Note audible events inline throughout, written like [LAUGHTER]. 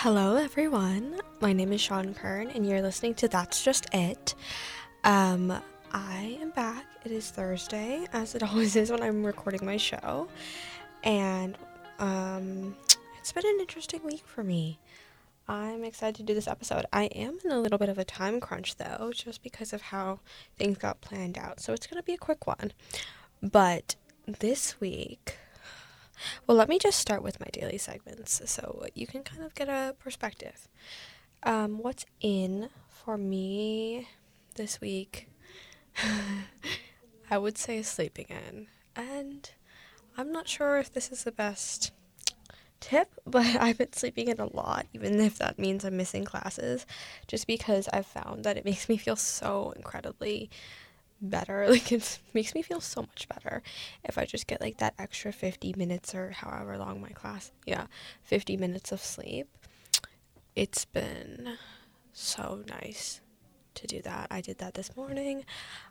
Hello, everyone. My name is Sean Kern, and you're listening to That's Just It. Um, I am back. It is Thursday, as it [LAUGHS] always is when I'm recording my show, and um, it's been an interesting week for me. I'm excited to do this episode. I am in a little bit of a time crunch though, just because of how things got planned out. So it's going to be a quick one. But this week, well, let me just start with my daily segments so you can kind of get a perspective. Um, what's in for me this week? [LAUGHS] I would say sleeping in. And I'm not sure if this is the best tip, [LAUGHS] but I've been sleeping in a lot, even if that means I'm missing classes, just because I've found that it makes me feel so incredibly better. [LAUGHS] Like it makes me feel so much better if I just get like that extra 50 minutes or however long my class. Yeah, 50 minutes of sleep. It's been so nice to do that. I did that this morning.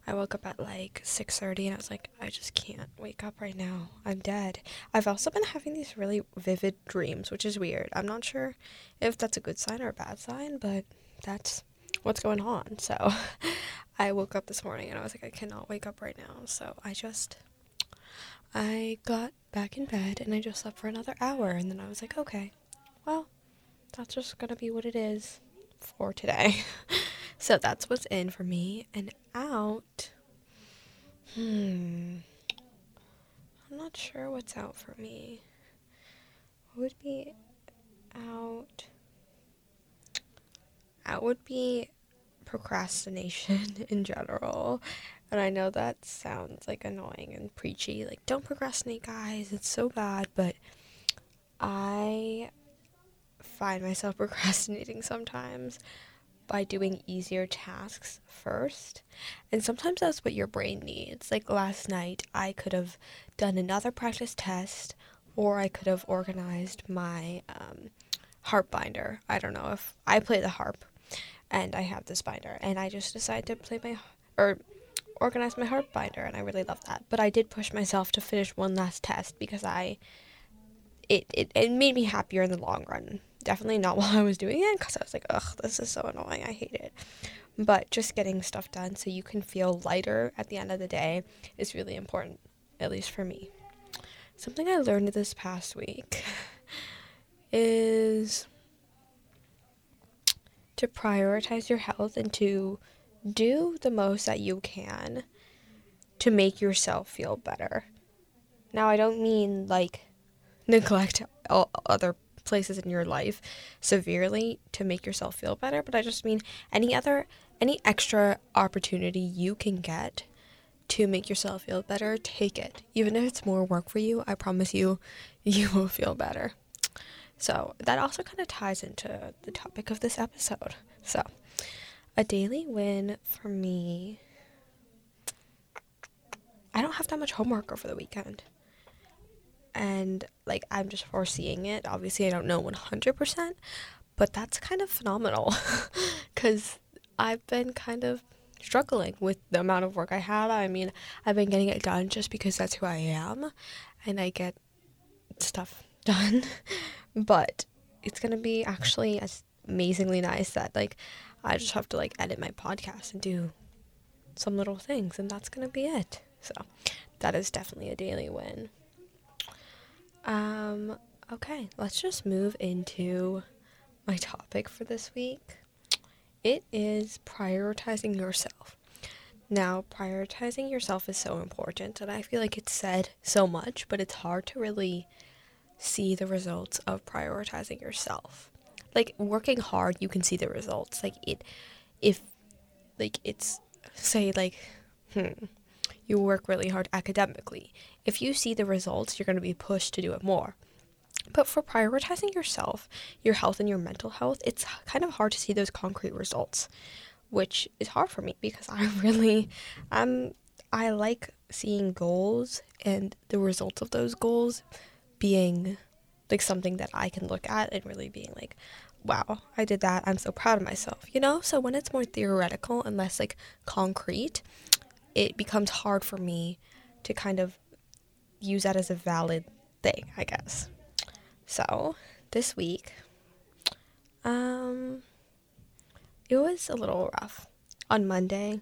I woke up at like 6:30 and I was like I just can't wake up right now. I'm dead. I've also been having these really vivid dreams, which is weird. I'm not sure if that's a good sign or a bad sign, but that's what's going on. So [LAUGHS] I woke up this morning and I was like, I cannot wake up right now. So I just, I got back in bed and I just slept for another hour. And then I was like, okay, well, that's just gonna be what it is for today. [LAUGHS] so that's what's in for me. And out, hmm, I'm not sure what's out for me. What would be out? Out would be procrastination [LAUGHS] in general. And I know that sounds like annoying and preachy. Like, don't procrastinate, guys. It's so bad. But I find myself [LAUGHS] procrastinating sometimes by doing easier tasks first. And sometimes that's what your brain needs. Like last night, I could have done another practice test, or I could have organized my um, harp binder. I don't know if I play the harp and I have this binder, and I just decided to play my or organize my harp binder, and I really love that. But I did push myself to finish one last test because I it it, it made me happier in the long run. Definitely not [LAUGHS] while I was doing it because I was like, ugh, this is so annoying. I hate it. But just getting stuff done so you can feel lighter at the end of the day is really important, at least for me. Something I learned this past week [LAUGHS] is to prioritize your health and to do the most that you can to make yourself feel better. Now, I don't mean like [LAUGHS] neglect all other places in your life severely to make yourself feel better, but I just mean any other any extra opportunity you can get to make yourself feel better, take it. Even if it's more work for you, I promise you [LAUGHS] you will feel better. So that also kind of ties into the topic of this episode. So, a daily win for me. I don't have that much homework over the weekend. And like I'm just foreseeing it. Obviously, I don't know 100%, but that's kind of phenomenal [LAUGHS] cuz I've been kind of struggling with the amount of work I have. I mean, I've been getting it done just because that's who I am and I get stuff [LAUGHS] done. But it's gonna be actually amazingly nice that like I just have to like edit my podcast and do some little things, and that's gonna be it. So that is definitely a daily win. Um. Okay, let's just move into my topic for this week. It is prioritizing yourself. Now, prioritizing yourself is so important, and I feel like it's said so much, but it's hard to really see the results of prioritizing yourself. Like working hard, you can see the results. Like it if like it's say like hmm you work really hard academically. If you see the results, you're going to be pushed to do it more. But for prioritizing yourself, your health and your mental health, it's kind of hard to see those concrete results, which is hard for me because [LAUGHS] I really I'm I like seeing goals and the results of those goals being like something that I can look at and really being like, wow, I did that. I'm so proud of myself, you know? So when it's more theoretical and less like concrete, it becomes hard for me to kind of use that as a valid thing, I guess. So this week, Um, it was a little rough. On Monday,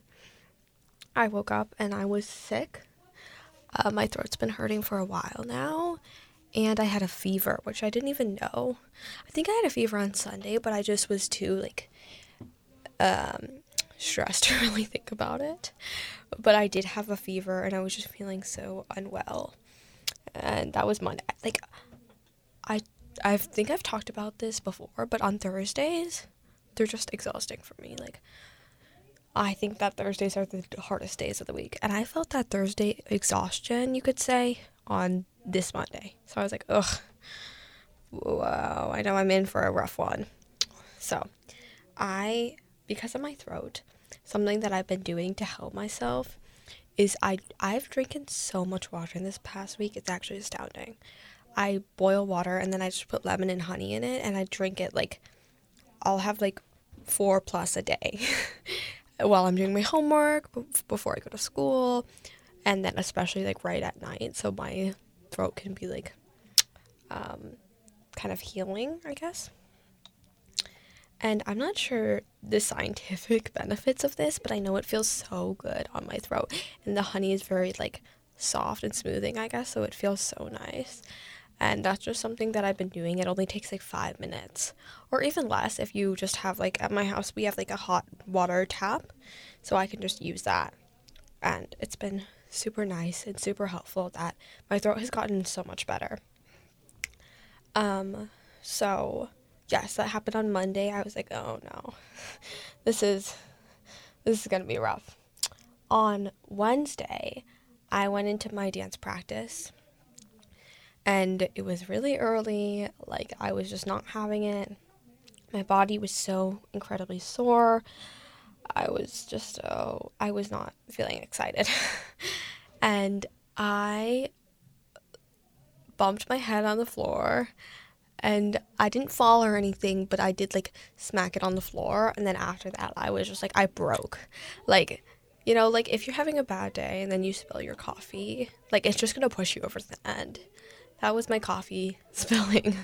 I woke up and I was sick. Uh, my throat's been hurting for a while now, and I had a fever, which I didn't even know. I think I had a fever on Sunday, but I just was too like um, stressed [LAUGHS] to really think about it. But I did have a fever, and I was just feeling so unwell, and that was Monday. Like, I I think I've talked about this before, but on Thursdays, they're just exhausting for me. Like, I think that Thursdays are the hardest days of the week. And I felt that Thursday exhaustion, you could say, on this Monday. So I was like, ugh, wow, I know I'm in for a rough one. So I, because of my throat, something that I've been doing to help myself is I I've drinking so much water in this past week. It's actually astounding. I boil water and then I just put lemon and honey in it and I drink it like I'll have like four plus a day [LAUGHS] while I'm doing my homework before I go to school and then especially like right at night so my throat can be like um, kind of healing, I guess. And I'm not sure the scientific [LAUGHS] benefits of this, but I know it feels so good on my throat. And the honey is very like soft and smoothing, I guess, so it feels so nice. And that's just something that I've been doing. It only takes like five minutes or even less if you just have like at my house, we have like a hot water tap. So I can just use that. And it's been super nice and super helpful that my throat has gotten so much better. Um, so yes, that happened on Monday. I was like, oh no, [LAUGHS] this is this is gonna be rough. On Wednesday, I went into my dance practice and it was really early. Like, I was just not having it. My body was so incredibly sore. I was just, oh, I was not feeling excited. [LAUGHS] and I bumped my head on the floor and I didn't fall or anything, but I did like smack it on the floor. And then after that, I was just like, I broke. Like, you know, like if you're having a bad day and then you spill your coffee, like it's just gonna push you over to the end that was my coffee [LAUGHS] spilling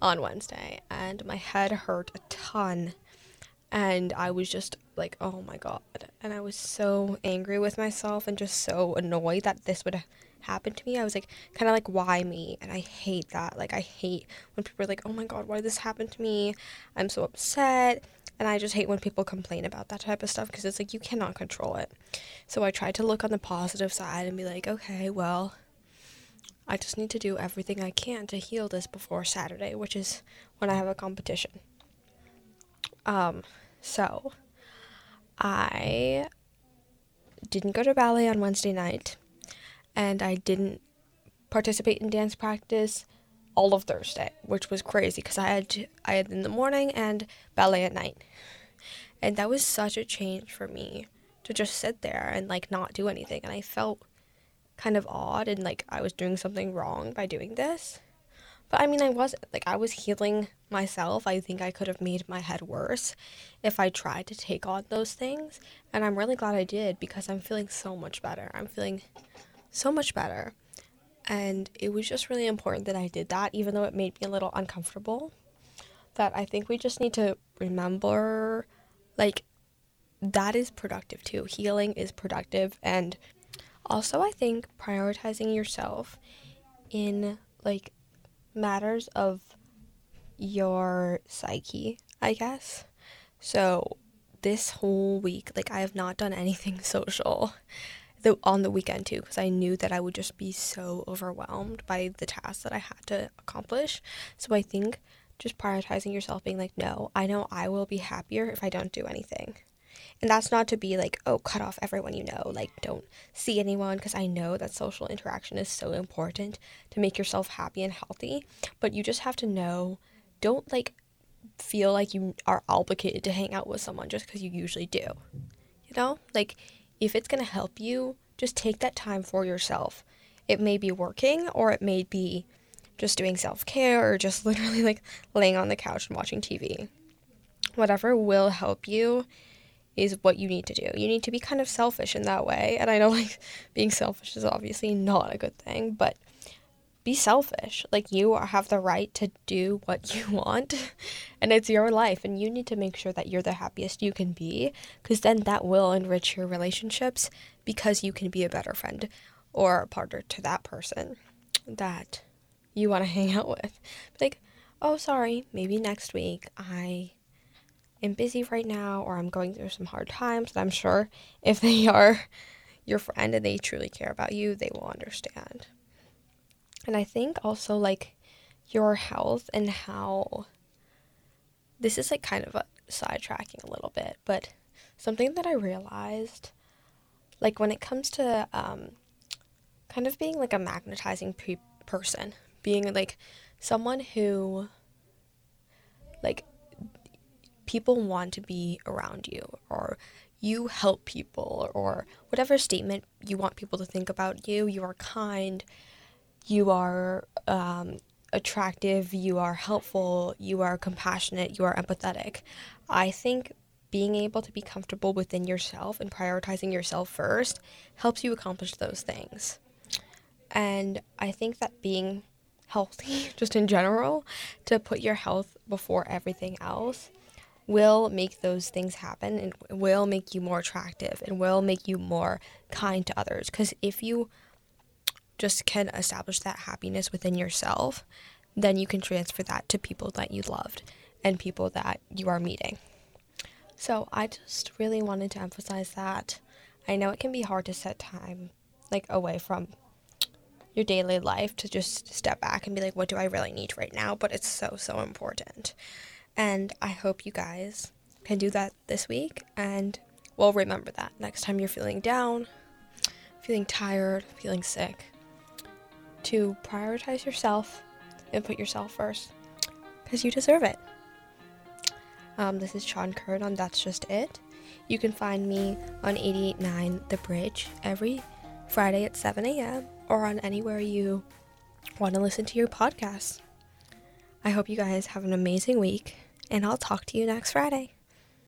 on Wednesday, and my head hurt a ton. And I was just like, oh my god. And I was so angry with myself and just so annoyed that this would happen to me. I was like, kind of like, why me? And I hate that. Like, I hate when people are like, oh my god, why did this happen to me? I'm so upset. And I just hate when people complain about that type of stuff because it's like, you cannot control it. So I tried to look on the positive side and be like, okay, well, I just need to do everything I can to heal this before Saturday, which is when I have a competition. Um, so I didn't go to ballet on Wednesday night, and I didn't participate in dance practice all of Thursday, which was crazy because I had I had in the morning and ballet at night, and that was such a change for me to just sit there and like not do anything, and I felt kind of odd and like I was doing something wrong by doing this. But I mean, I wasn't. Like, I was healing myself. I think I could have made my head worse if I tried to take on those things. And I'm really glad I did because I'm feeling so much better. I'm feeling so much better. And it was just really important that I did that, even though it made me a little uncomfortable. That I think we just need to remember, like, that is productive too. Healing is productive. And also, I think prioritizing yourself in like matters of your psyche, I guess. So, this whole week, like I have not done anything [LAUGHS] social the, on the weekend too because I knew that I would just be so overwhelmed by the tasks that I had to accomplish. So, I think just prioritizing yourself being like, no, I know I will be happier if I don't do anything. And that's not to be like, oh, cut off everyone you know, like, don't see anyone, because I know that social interaction is so important to make yourself happy and healthy. But you just have to know, don't like feel like you are obligated to hang out with someone just because you usually do. You know? Like, if it's going to help you, just take that time for yourself. It may be working or it may be just doing self care or just [LAUGHS] literally like laying on the couch and watching TV. Whatever will help you is what you need to do. You need to be kind of selfish in that way. And I know [LAUGHS] like being selfish is obviously not a good thing, but be selfish. Like you have the right to do what [LAUGHS] you want and it's your life and you need to make sure that you're the happiest you can be because then that will enrich your relationships because you can be a better friend or a partner to that person that you want to [LAUGHS] hang out with. Like, "Oh, sorry, maybe next week I am busy right now or I'm going through some hard times." And I'm sure if they [LAUGHS] are your friend and they truly care about you, they will understand. And I think also like your health and how this is like kind of a sidetracking a little bit, but something that I realized like when it comes to um, kind of being like a magnetizing pe- person, being like someone who like people want to be around you or you help people or whatever statement you want people to think about you, you are kind, you are um, attractive, you are helpful, you are compassionate, you are empathetic. I think being able to be comfortable within yourself and prioritizing yourself first helps you accomplish those things. And I think that being healthy, [LAUGHS] just in general, to put your health before everything else will make those things happen and will make you more attractive and will make you more kind to others. Because if you just can establish that happiness within yourself, then you can transfer that to people that you loved and people that you are meeting. So I just really wanted to emphasize that. I know it can be hard to set time like away from your daily life to just step back and be like, what do I really need right now? But it's so, so important. And I hope you guys can do that this week. And well, remember that next time you're feeling down, feeling tired, feeling sick, to prioritize yourself and put yourself first because you deserve it. Um, this is Sean Kern on That's Just It. You can find me on 889 The Bridge every Friday at 7 a.m. or on anywhere you want to listen to your podcast. I hope you guys have an amazing week, and I'll talk to you next Friday.